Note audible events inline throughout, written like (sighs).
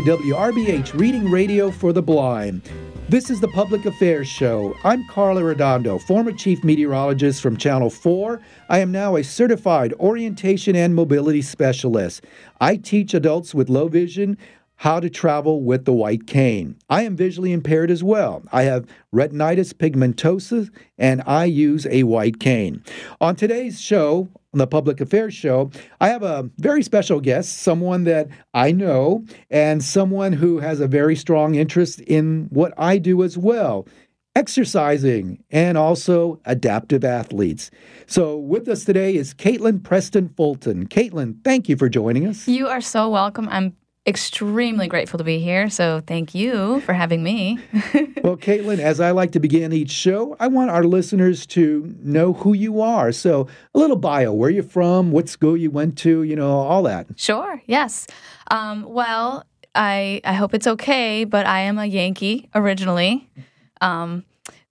to WRBH Reading Radio for the Blind. This is the Public Affairs Show. I'm Carl Arredondo, former chief meteorologist from Channel 4. I am now a certified orientation and mobility specialist. I teach adults with low vision how to travel with the white cane. I am visually impaired as well. I have retinitis pigmentosa and I use a white cane. On today's show, on the Public Affairs Show, I have a very special guest, someone that I know, and someone who has a very strong interest in what I do as well exercising and also adaptive athletes. So, with us today is Caitlin Preston Fulton. Caitlin, thank you for joining us. You are so welcome. I'm extremely grateful to be here. So thank you for having me. (laughs) well, Caitlin, as I like to begin each show, I want our listeners to know who you are. So a little bio, where you're from, what school you went to, you know, all that. Sure. Yes. Um, well, I I hope it's okay, but I am a Yankee originally. Um,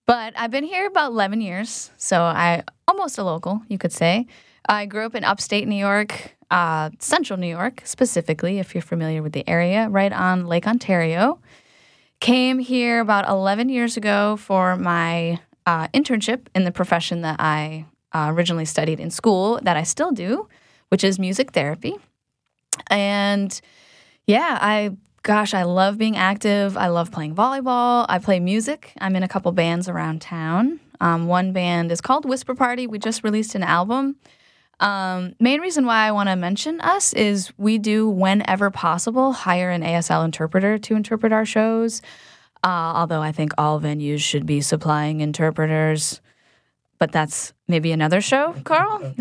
but I've been here about 11 years, so I almost a local, you could say. I grew up in upstate New York uh, central New York, specifically, if you're familiar with the area, right on Lake Ontario. Came here about 11 years ago for my uh, internship in the profession that I uh, originally studied in school, that I still do, which is music therapy. And yeah, I gosh, I love being active. I love playing volleyball. I play music. I'm in a couple bands around town. Um, one band is called Whisper Party. We just released an album. Um, main reason why I want to mention us is we do, whenever possible, hire an ASL interpreter to interpret our shows. Uh, although I think all venues should be supplying interpreters, but that's maybe another show, Carl. (laughs)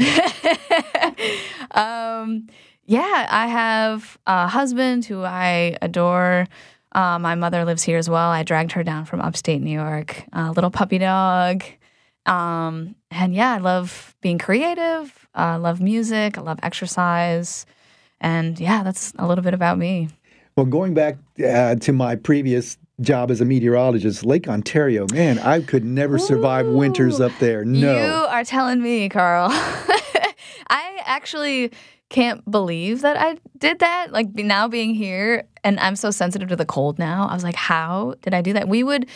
um, yeah, I have a husband who I adore. Uh, my mother lives here as well. I dragged her down from upstate New York. A little puppy dog. Um, and yeah, I love being creative. I uh, love music. I love exercise. And yeah, that's a little bit about me. Well, going back uh, to my previous job as a meteorologist, Lake Ontario, man, I could never survive Ooh, winters up there. No. You are telling me, Carl. (laughs) I actually can't believe that I did that. Like now being here and I'm so sensitive to the cold now. I was like, how did I do that? We would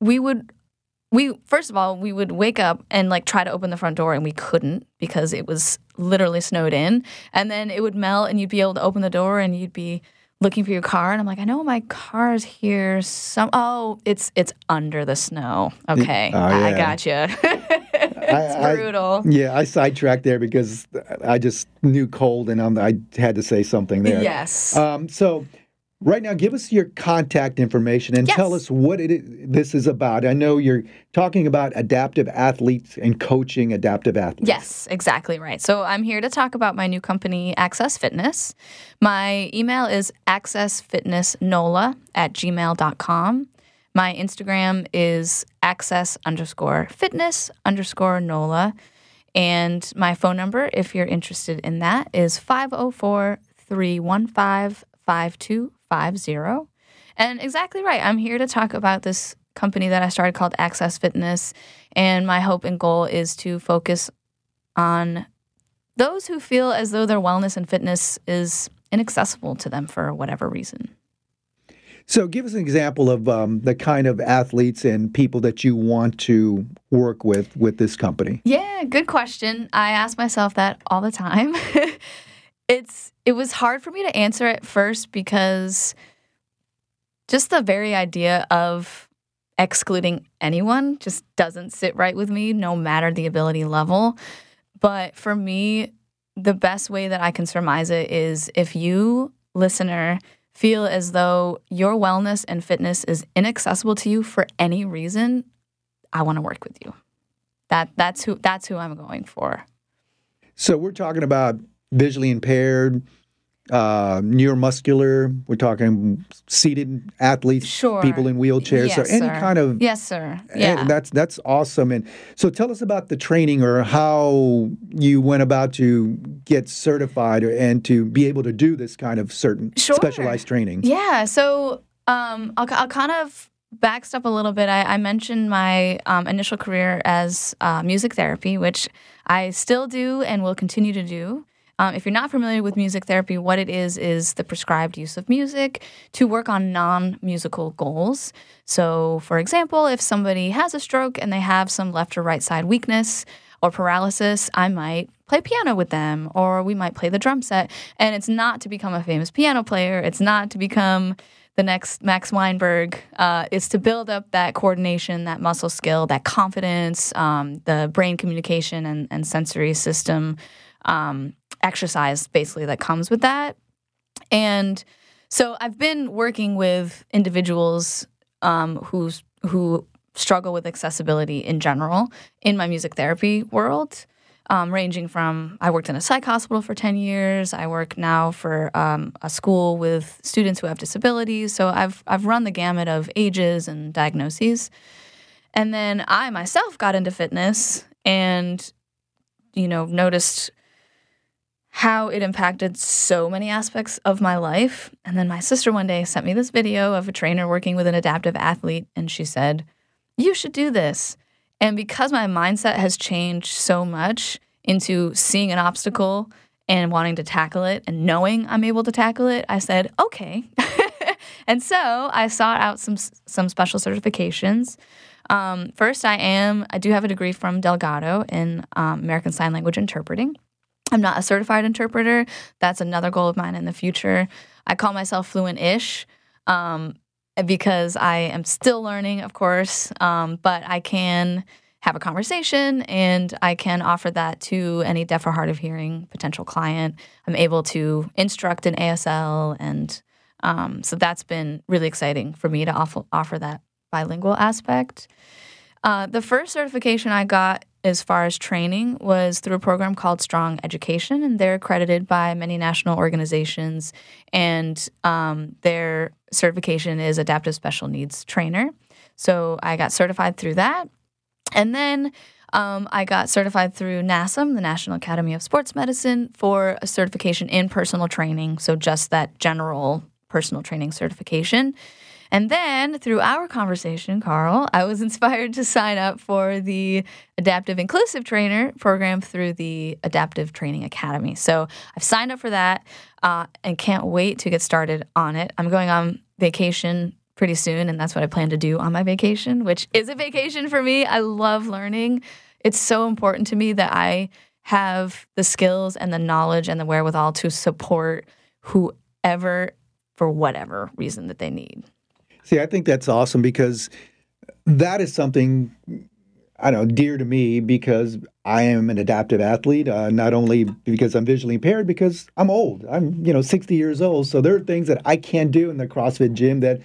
we would we first of all we would wake up and like try to open the front door and we couldn't because it was literally snowed in. And then it would melt and you'd be able to open the door and you'd be looking for your car. And I'm like I know my car's here some oh it's it's under the snow. Okay. oh, yeah. I got you (laughs) it's I, brutal. I, yeah I sidetracked there because I just knew cold and I'm, I had to say something there. Yes. Um, so Right now, give us your contact information and yes. tell us what it is, this is about. I know you're talking about adaptive athletes and coaching adaptive athletes. Yes, exactly right. So I'm here to talk about my new company, Access Fitness. My email is accessfitnessnola at gmail.com. My Instagram is access underscore fitness underscore NOLA. And my phone number, if you're interested in that, is 504 315 50. And exactly right. I'm here to talk about this company that I started called Access Fitness. And my hope and goal is to focus on those who feel as though their wellness and fitness is inaccessible to them for whatever reason. So, give us an example of um, the kind of athletes and people that you want to work with with this company. Yeah, good question. I ask myself that all the time. (laughs) it's it was hard for me to answer at first because just the very idea of excluding anyone just doesn't sit right with me no matter the ability level. But for me the best way that i can surmise it is if you listener feel as though your wellness and fitness is inaccessible to you for any reason i want to work with you. That that's who that's who i'm going for. So we're talking about visually impaired, uh, neuromuscular. We're talking seated athletes, sure. people in wheelchairs. Yes, so any sir. kind of yes, sir. Yeah, that's that's awesome. And so, tell us about the training or how you went about to get certified and to be able to do this kind of certain sure. specialized training. Yeah. So um, I'll, I'll kind of backstep a little bit, I, I mentioned my um, initial career as uh, music therapy, which I still do and will continue to do. Um, if you're not familiar with music therapy, what it is is the prescribed use of music to work on non musical goals. So, for example, if somebody has a stroke and they have some left or right side weakness or paralysis, I might play piano with them or we might play the drum set. And it's not to become a famous piano player, it's not to become the next Max Weinberg uh, is to build up that coordination, that muscle skill, that confidence, um, the brain communication and, and sensory system um, exercise, basically, that comes with that. And so I've been working with individuals um, who's, who struggle with accessibility in general in my music therapy world um, ranging from I worked in a psych hospital for 10 years. I work now for um, a school with students who have disabilities. So I've, I've run the gamut of ages and diagnoses. And then I myself got into fitness and, you know, noticed how it impacted so many aspects of my life. And then my sister one day sent me this video of a trainer working with an adaptive athlete, and she said, You should do this. And because my mindset has changed so much into seeing an obstacle and wanting to tackle it and knowing I'm able to tackle it, I said, okay. (laughs) and so I sought out some some special certifications. Um, first, I am I do have a degree from Delgado in um, American Sign Language interpreting. I'm not a certified interpreter. That's another goal of mine in the future. I call myself fluent-ish. Um, because I am still learning, of course, um, but I can have a conversation and I can offer that to any deaf or hard of hearing potential client. I'm able to instruct in ASL, and um, so that's been really exciting for me to offer, offer that bilingual aspect. Uh, the first certification I got as far as training was through a program called Strong Education, and they're accredited by many national organizations. And um, their certification is Adaptive Special Needs Trainer. So I got certified through that. And then um, I got certified through NASM, the National Academy of Sports Medicine, for a certification in personal training. So just that general personal training certification. And then through our conversation, Carl, I was (laughs) inspired to sign up for the Adaptive Inclusive Trainer program through the Adaptive Training Academy. So I've signed up for that uh, and can't wait to get started on it. I'm going on vacation pretty soon, and that's what I plan to do on my vacation, which is a vacation for me. I love learning. It's so important to me that I have the skills and the knowledge and the wherewithal to support whoever for whatever reason that they need. See, I think that's awesome because that is something I don't know dear to me because I am an adaptive athlete. Uh, not only because I'm visually impaired, because I'm old. I'm you know 60 years old, so there are things that I can't do in the CrossFit gym that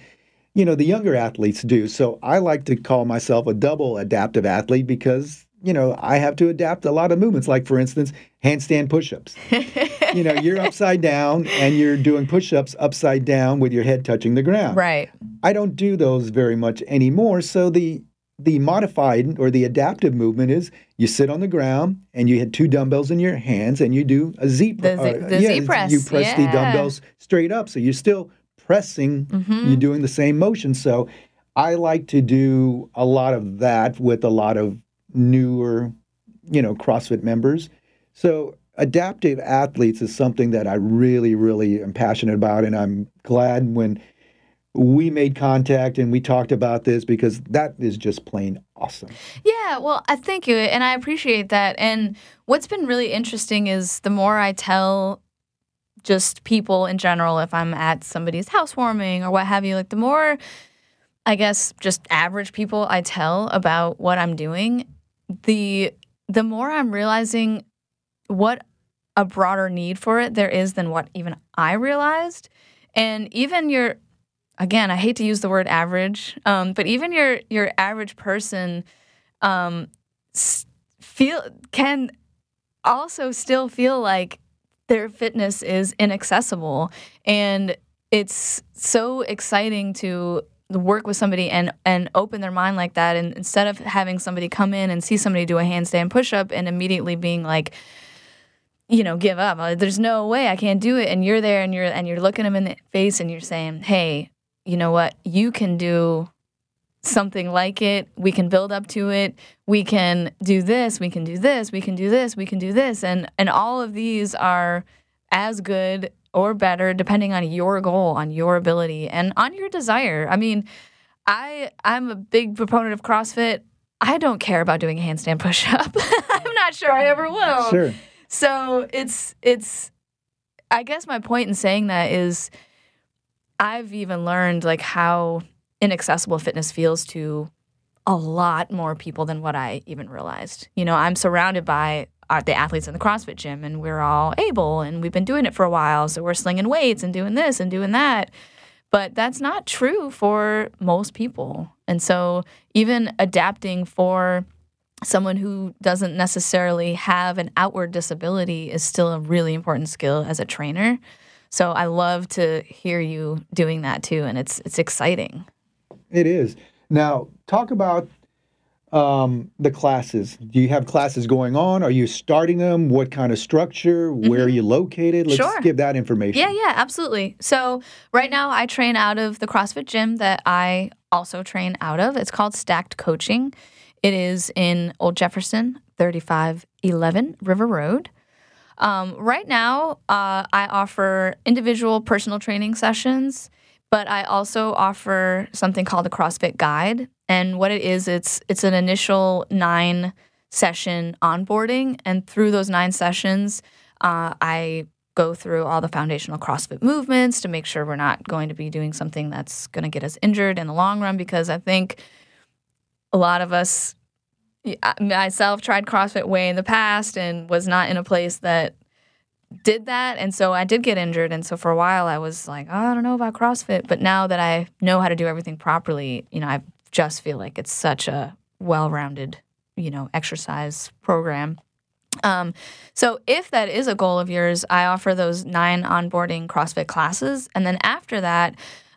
you know the younger athletes do. So I like to call myself a double adaptive athlete because you know, I have to adapt a lot of movements, like for instance, handstand push-ups. (laughs) you know, you're upside down and you're doing push-ups upside down with your head touching the ground. Right. I don't do those very much anymore. So the the modified or the adaptive movement is you sit on the ground and you had two dumbbells in your hands and you do a Z, the, Z, uh, the yeah, Z press. You press yeah. the dumbbells straight up. So you're still pressing, mm-hmm. you're doing the same motion. So I like to do a lot of that with a lot of newer, you know, CrossFit members. So adaptive athletes is something that I really, really am passionate about, and I'm glad when we made contact and we talked about this because that is just plain awesome. Yeah, well, I thank you, and I appreciate that. And what's been really interesting is the more I tell just people in general, if I'm at somebody's housewarming or what have you, like the more I guess just average people I tell about what I'm doing, the the more I'm realizing what a broader need for it there is than what even I realized. And even your again, I hate to use the word average, um, but even your your average person um, feel can also still feel like their fitness is inaccessible, and it's so exciting to work with somebody and and open their mind like that and instead of having somebody come in and see somebody do a handstand push-up and immediately being like you know give up there's no way i can't do it and you're there and you're and you're looking them in the face and you're saying hey you know what you can do something like it. We can build up to it. We can do this. We can do this. We can do this. We can do this. And and all of these are as good or better depending on your goal, on your ability, and on your desire. I mean, I I'm a big proponent of CrossFit. I don't care about doing a handstand push-up. (laughs) I'm not sure I ever will. Sure. So it's it's I guess my point in saying that is I've even learned like how inaccessible fitness feels to a lot more people than what I even realized. You know, I'm surrounded by uh, the athletes in the CrossFit gym, and we're all able, and we've been doing it for a while. So we're slinging weights and doing this and doing that. But that's not true for most people. And so even adapting for someone who doesn't necessarily have an outward disability is still a really important skill as a trainer. So I love to hear you doing that too, and it's it's exciting. It is. Now, talk about um, the classes. Do you have classes going on? Are you starting them? What kind of structure? Where mm-hmm. are you located? Let's sure. give that information. Yeah, yeah, absolutely. So, right now, I train out of the CrossFit gym that I also train out of. It's called Stacked Coaching. It is in Old Jefferson, 3511 River Road. Um, right now, uh, I offer individual personal training sessions, but I also offer something called a CrossFit Guide. And what it is, it's it's an initial nine session onboarding, and through those nine sessions, uh, I go through all the foundational CrossFit movements to make sure we're not going to be doing something that's going to get us injured in the long run. Because I think a lot of us myself tried CrossFit way in the past and was not in a place that did that. And so I did get injured. And so for a while I was like, oh, I don't know about CrossFit. But now that I know how to do everything properly, you know, I just feel like it's such a well rounded, you know, exercise program. Um, so if that is a goal of yours, I offer those nine onboarding CrossFit classes. And then after that,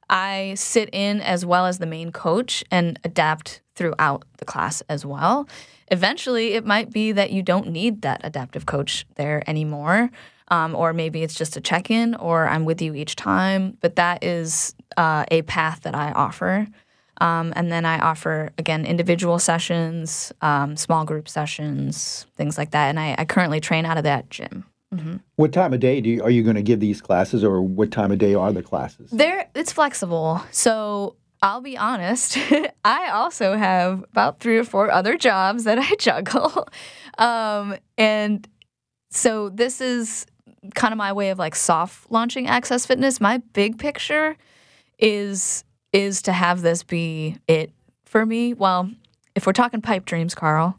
I sit in as well as the main coach and adapt throughout the class as well. Eventually, it might be that you don't need that adaptive coach there anymore. Um, or maybe it's just a check in, or I'm with you each time. But that is uh, a path that I offer. Um, and then I offer, again, individual sessions, um, small group sessions, things like that. And I, I currently train out of that gym. Mm-hmm. What time of day do you, are you going to give these classes, or what time of day are the classes? There, it's flexible. So I'll be honest. (laughs) I also have about three or four other jobs that I (laughs) juggle, um, and so this is kind of my way of like soft launching Access Fitness. My big picture is is to have this be it for me. Well, if we're talking pipe dreams, Carl,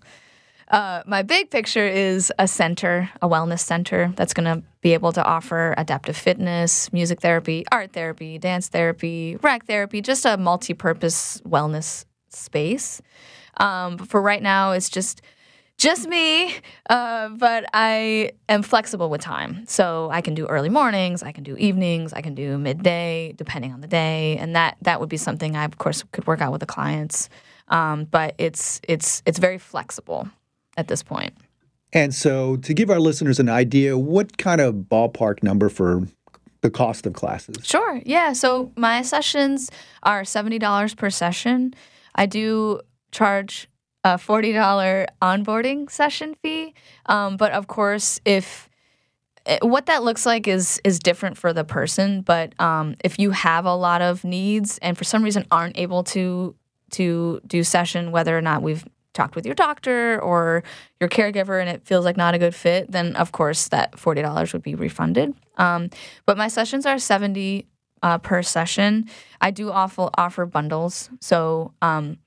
uh, my big picture is a center, a wellness center that's going to be able to offer adaptive fitness, music therapy, art therapy, dance therapy, rec therapy, just a multi purpose wellness space. Um, but for right now, it's just just me, uh, but I am flexible with time. So I can do early mornings, I can do evenings, I can do midday, depending on the day, and that that would be something I, of course, could work out with the clients. Um, but it's it's it's very flexible at this point. And so, to give our listeners an idea, what kind of ballpark number for the cost of classes? Sure. Yeah. So, my sessions are $70 per session. I do charge a $40 onboarding session fee. Um, but of course, if eh, what that looks like is is different for the person but um, if you have a lot of needs and for some reason aren't able to to do session whether or not we've talked with your doctor or your caregiver and it feels like not a good fit, then of course that $40 would be refunded. Um, but my sessions are 70 uh, per session. I do offer, offer bundles. So um,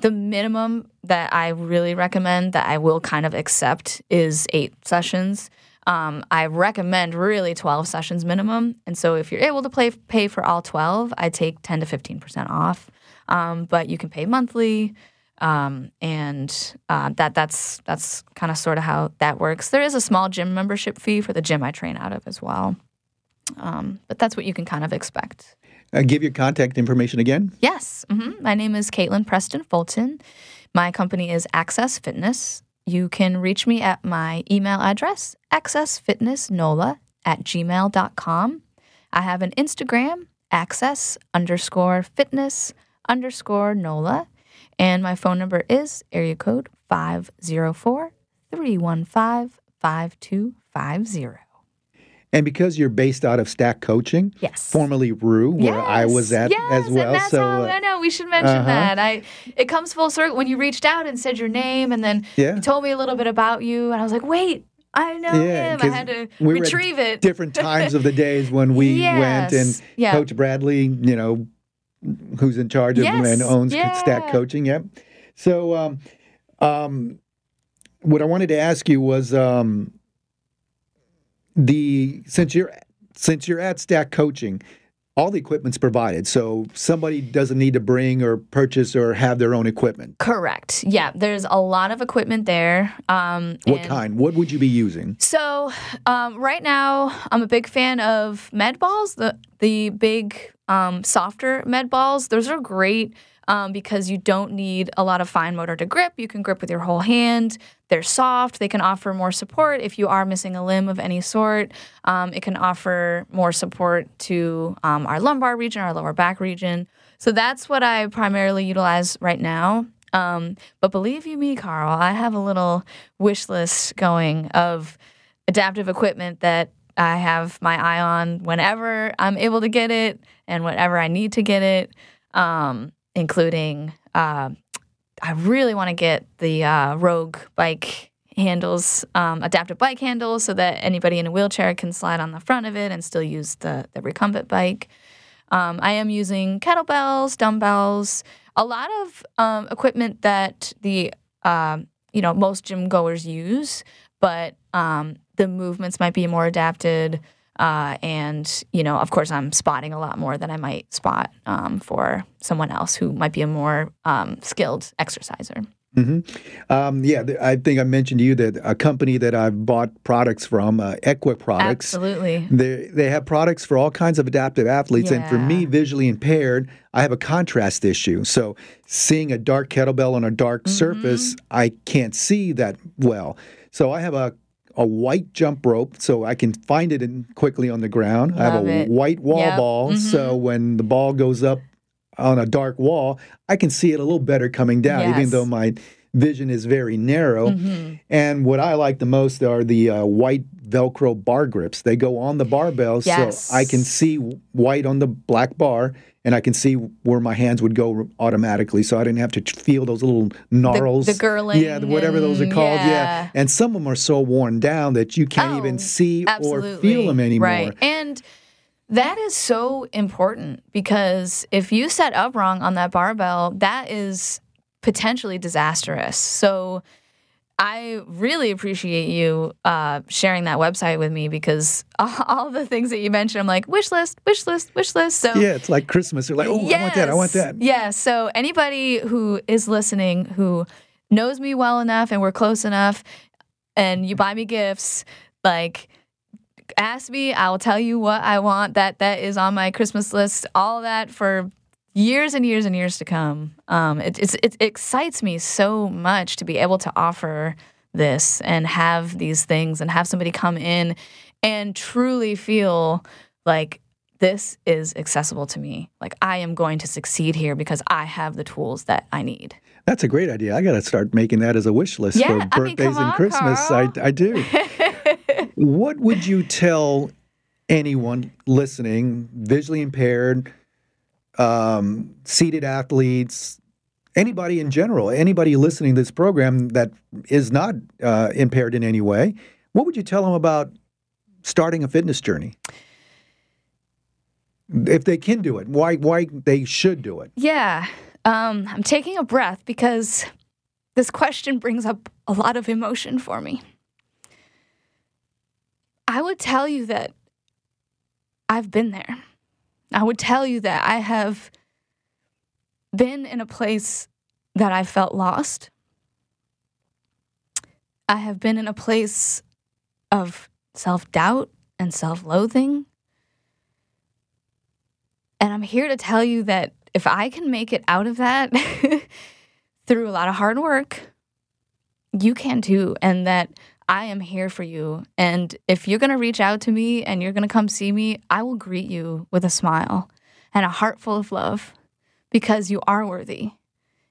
the minimum that I really recommend that I will kind of accept is eight sessions. Um, I recommend really 12 sessions minimum. And so if you're able to play, pay for all 12, I take 10 to 15% off. Um, but you can pay monthly. Um, and uh, that that's that's kind of sort of how that works. There is a small gym membership fee for the gym I train out of as well, um, but that's what you can kind of expect. Uh, give your contact information again. Yes, mm-hmm. my name is Caitlin Preston Fulton. My company is Access Fitness. You can reach me at my email address, accessfitnessnola at gmail.com. I have an Instagram, access underscore fitness underscore NOLA. And my phone number is area code 504 315 5250. And because you're based out of Stack Coaching, Yes. formerly Rue, where I was at yes, as well. And that's so how, uh, I know we should mention uh-huh. that. I it comes full circle when you reached out and said your name, and then Yeah. you told me a little bit about you, and I was like, wait, I know Yeah, him. I had to we retrieve it. different times of the days when we (laughs) went and Yes. Yeah. Coach Bradley, you know, who's in charge of Yes. and owns Yeah. Stack Coaching. Yep. So, um, um, what I wanted to ask you was um, the since you're since you're at Stack Coaching, all the equipment's provided, so somebody doesn't need to bring or purchase or have their own equipment. Correct. Yeah, there's a lot of equipment there. Um, What kind? What would you be using? So um, right now, I'm a big fan of med balls. The the big um, softer med balls. Those are great um, because you don't need a lot of fine motor to grip. You can grip with your whole hand. They're soft. They can offer more support if you are missing a limb of any sort. Um, it can offer more support to um, our lumbar region, our lower back region. So that's what I primarily utilize right now. Um, but believe you me, Carl, I have a little wish list going of adaptive equipment that I have my eye on whenever I'm able to get it and whenever I need to get it, um, including uh, I really want to get the uh, Rogue bike handles, um, adaptive bike handles, so that anybody in a wheelchair can slide on the front of it and still use the, the recumbent bike. Um, I am using kettlebells, dumbbells, a lot of um, equipment that the um, you know most gym goers use, but um, the movements might be more adapted. Uh, and you know, of course, I'm spotting a lot more than I might spot um, for someone else who might be a more um, skilled exerciser. Um, yeah, th- I think I mentioned to you that a company that I've bought products from, uh, Equa Products, Absolutely. they they have products for all kinds of adaptive athletes, and for me, visually impaired, I have a contrast issue. So seeing a dark kettlebell on a dark Mm-hmm. surface, I can't see that well. So I have a a white jump rope so I can find it in, quickly on the ground. I have a it. white wall Yep. ball, so Mhm. when the ball goes up on a dark wall, I can see it a little better coming down, even though my vision is very narrow. Mhm. And what I like the most are the uh, white Velcro bar grips. They go on the barbell, Yes. so I can see white on the black bar, and I can see where my hands would go automatically. So I didn't have to feel those little gnarls. the girling yeah, whatever those are called. Yeah. yeah. and some of them are so worn down that you can't Oh, even see or feel them anymore. Right. And that is so important because if you set up wrong on that barbell, that is potentially disastrous. So I really appreciate you uh, sharing that website with me because (laughs) all, the things that you mentioned, I'm like, wish list, wish list, wish list. So Yeah, it's like Christmas. They're like, oh, I want that. I want that. Yeah. So anybody who is listening who knows me well enough and we're close enough and you buy me gifts, like ask me, I will tell you what I want. That that is on my Christmas list. All that for years and years and years to come. Um, it, it's, it excites me so much to be able to offer this and have these things and have somebody come in and truly feel like this is accessible to me. Like I am going to succeed here because I have the tools that I need. That's a great idea. I got to start making that as a wish list Yeah, for I mean, birthdays and on, Christmas. I, I do. (laughs) what would you tell anyone listening, visually impaired, um, seated athletes, anybody in general, anybody listening to this program that is not uh, impaired in any way? What would you tell them about starting a fitness journey? If they can do it, why why they should do it? Yeah. Um, I'm taking a breath because this question brings up a lot of emotion for me. I would tell you that I've been there. I would tell you that I have been in a place that I felt lost. I have been in a place of self doubt and self loathing. And I'm here to tell you that if I can make it out of that (laughs) through a lot of hard work, you can too. And that I am here for you. And if you're going to reach out to me and you're going to come see me, I will greet you with a smile and a heart full of love because you are worthy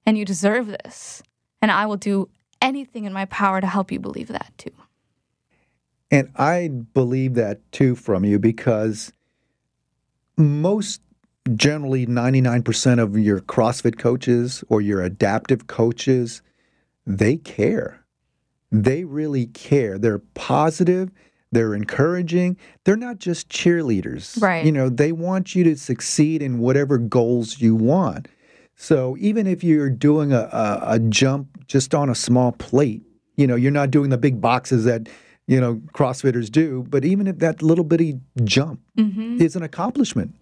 and you deserve this. And I will do anything in my power to help you believe that too. And I believe that too from you because most generally 99% of your CrossFit coaches or your adaptive coaches, they care. They really care. They're positive, they're encouraging. They're not just cheerleaders. Right. You know, they want you to succeed in whatever goals you want. So even if you're doing a, a, a jump just on a small plate, you know, you're not doing the big boxes that you know CrossFitters do, but even if that little bitty jump Mm-hmm. is an accomplishment.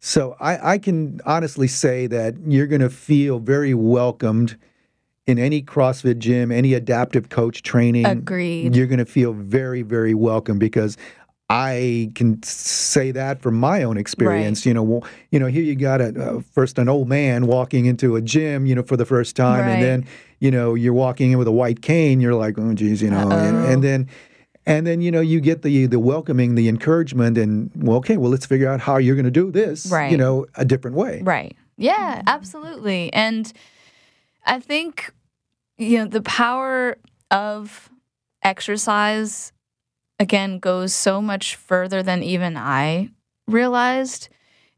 So I, I can honestly say that you're going to feel very welcomed in any CrossFit gym, any adaptive coach training. Agreed. You're going to feel very, very welcome because I can say that from my own experience. You know, well, you know, here you got a uh, first an old man walking into a gym, you know, for the first time, Right. and then you know you're walking in with a white cane. You're like, oh, geez, you know, and, and then. And then you know you get the the welcoming, the encouragement, and well, okay, well let's figure out how you're going to do this, Right. you know, a different way. Right. Yeah, absolutely. And I think, you know, the power of exercise, again, goes so much further than even I realized.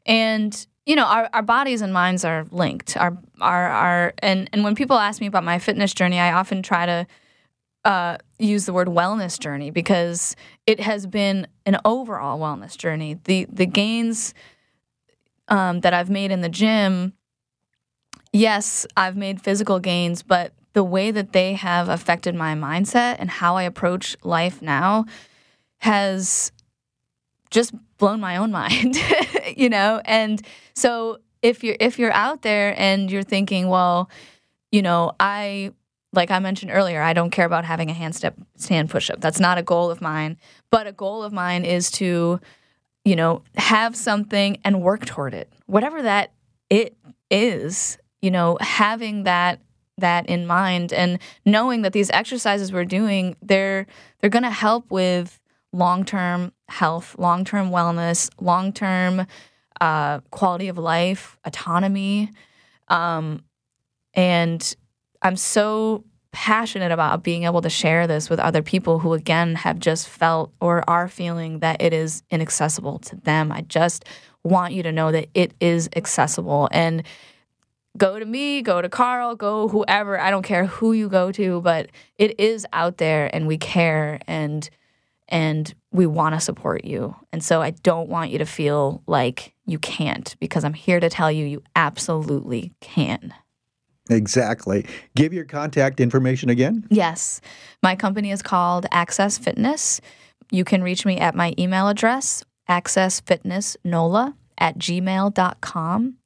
And, you know, our, our bodies and minds are linked. Our, our, our, and, and when people ask me about my fitness journey, I often try to uh, use the word wellness journey because it has been an overall wellness journey. The, the gains um, that I've made in the gym, yes, I've made physical gains, but the way that they have affected my mindset and how I approach life now has just blown my own (laughs) mind, you know? And so if you're if you're out there and you're thinking, well, you know, I like I mentioned earlier, I don't care about having a handstand stand push up. That's not a goal of mine. But a goal of mine is to, you know, have something and work toward it. Whatever that it is, you know, having that that in mind and knowing that these exercises we're doing, they're they're gonna help with long-term health, long-term wellness, long-term uh, quality of life, autonomy. Um, and I'm so passionate about being able to share this with other people who, again, have just felt or are feeling that it is inaccessible to them. I just want you to know that it is accessible. And go to me, go to Carl, go whoever. I don't care who you go to, but it is out there and we care and and we want to support you. And so I don't want you to feel like you can't because I'm here to tell you you absolutely can. Exactly. Give your contact information again. Yes. My company is called Access Fitness. You can reach me at my email address, accessfitnessnola at gmail.com.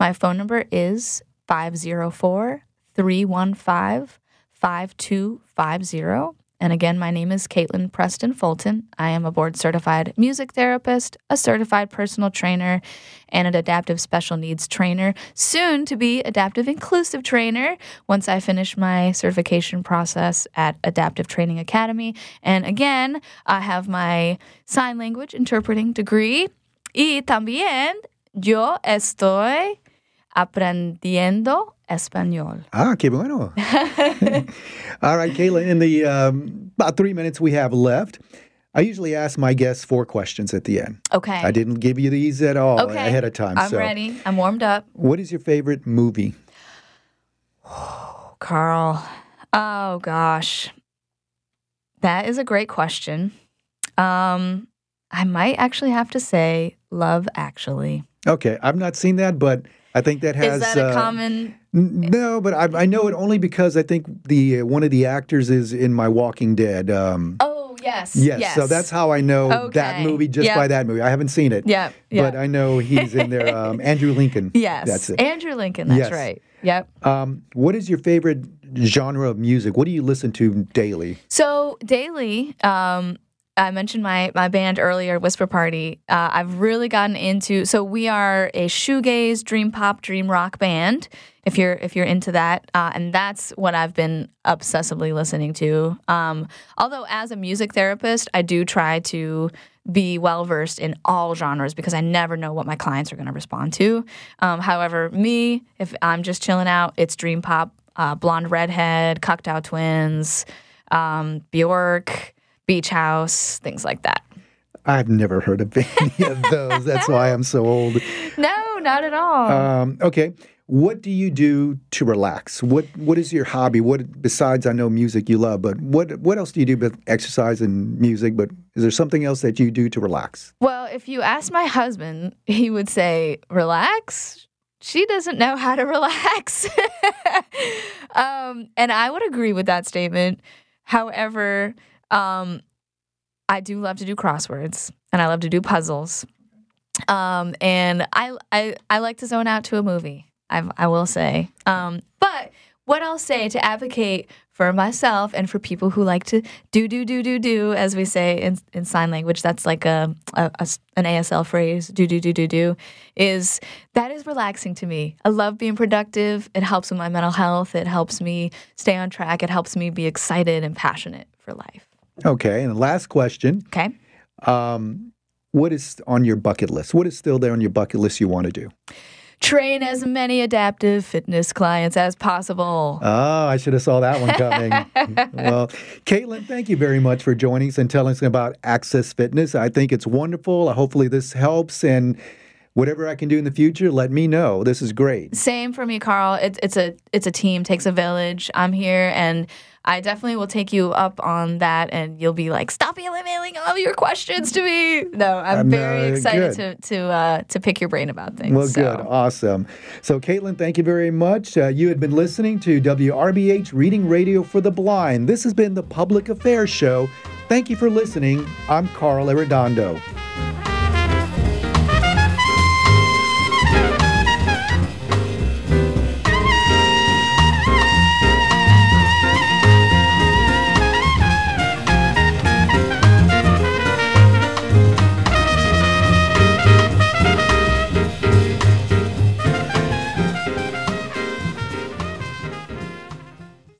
My phone number is 504 315 5250. And again, my name is Caitlin Preston Fulton. I am a board certified music therapist, a certified personal trainer, and an adaptive special needs trainer, soon to be adaptive inclusive trainer once I finish my certification process at Adaptive Training Academy. And again, I have my sign language interpreting degree. Y también yo estoy aprendiendo español. Ah, qué bueno. (laughs) All right, Kayla, in the um, about three minutes we have left, I usually ask my guests four questions at the end. Okay. I didn't give you these at all Okay. ahead of time. I'm so, ready. I'm warmed up. what is your favorite movie? (sighs) Carl. Oh gosh. That is a great question. Um I might actually have to say Love Actually. Okay, I've not seen that, but I think that has. is that a uh, common n- No, but I, I know it only because I think the uh, one of the actors is in My Walking Dead. Um, Oh, yes. yes, so that's how I know that movie just Yep. by that movie. I haven't seen it, Yeah. Yeah. but I know he's in there. Um, (laughs) Andrew Lincoln. yes. that's it. Andrew Lincoln, that's Yes. right. Yep. Um, what is your favorite genre of music? What do you listen to daily? So daily, um, I mentioned my my band earlier, Whisper Party. Uh, I've really gotten into. So we are a shoegaze, dream pop, dream rock band. If you're if you're into that, uh, and that's what I've been obsessively listening to. Um, although as a music therapist, I do try to be well versed in all genres because I never know what my clients are going to respond to. Um, however, me, if I'm just chilling out, it's dream pop, uh, blonde redhead, Cocteau Twins, um, Bjork beach house, things like that. I've never heard of (laughs) any of those. That's why I'm so old. (laughs) No, not at all. Um, okay. What do you do to relax? What What is your hobby? What besides I know music you love, but what what else do you do but exercise and music? But is there something else that you do to relax? Well, if you ask my husband, he would say relax. She doesn't know how to (laughs) relax, um, and I would agree with that statement. However, um, I do love to do crosswords and I love to do puzzles. Um, and I, I, I like to zone out to a movie. I, I will say. Um, but what I'll say to advocate for myself and for people who like to do do do do do as we say in, in sign language that's like a, a, a, an asl phrase do do do do do is that is relaxing to me i love being productive it helps with my mental health it helps me stay on track it helps me be excited and passionate for life Okay, and the last question. Okay. Um, what is on your bucket list? What is still there on your bucket list you want to do? Train as many adaptive fitness clients as possible. Oh, I should have saw that one coming. (laughs) well, Caitlin, thank you very much for joining us and telling us about Access Fitness. I think it's wonderful. Hopefully, this helps and whatever I can do in the future, let me know. This is great. Same for me, Carl. It's it's a it's a team, takes a village. I'm here and I definitely will take you up on that, and you'll be like, "Stop emailing all your questions to me." No, I'm, I'm very uh, excited good. to to uh, to pick your brain about things. Well, so. good, awesome. So, Caitlin, thank you very much. Uh, you had been listening to WRBH Reading Radio for the Blind. This has been the Public Affairs Show. Thank you for listening. I'm Carl Arredondo.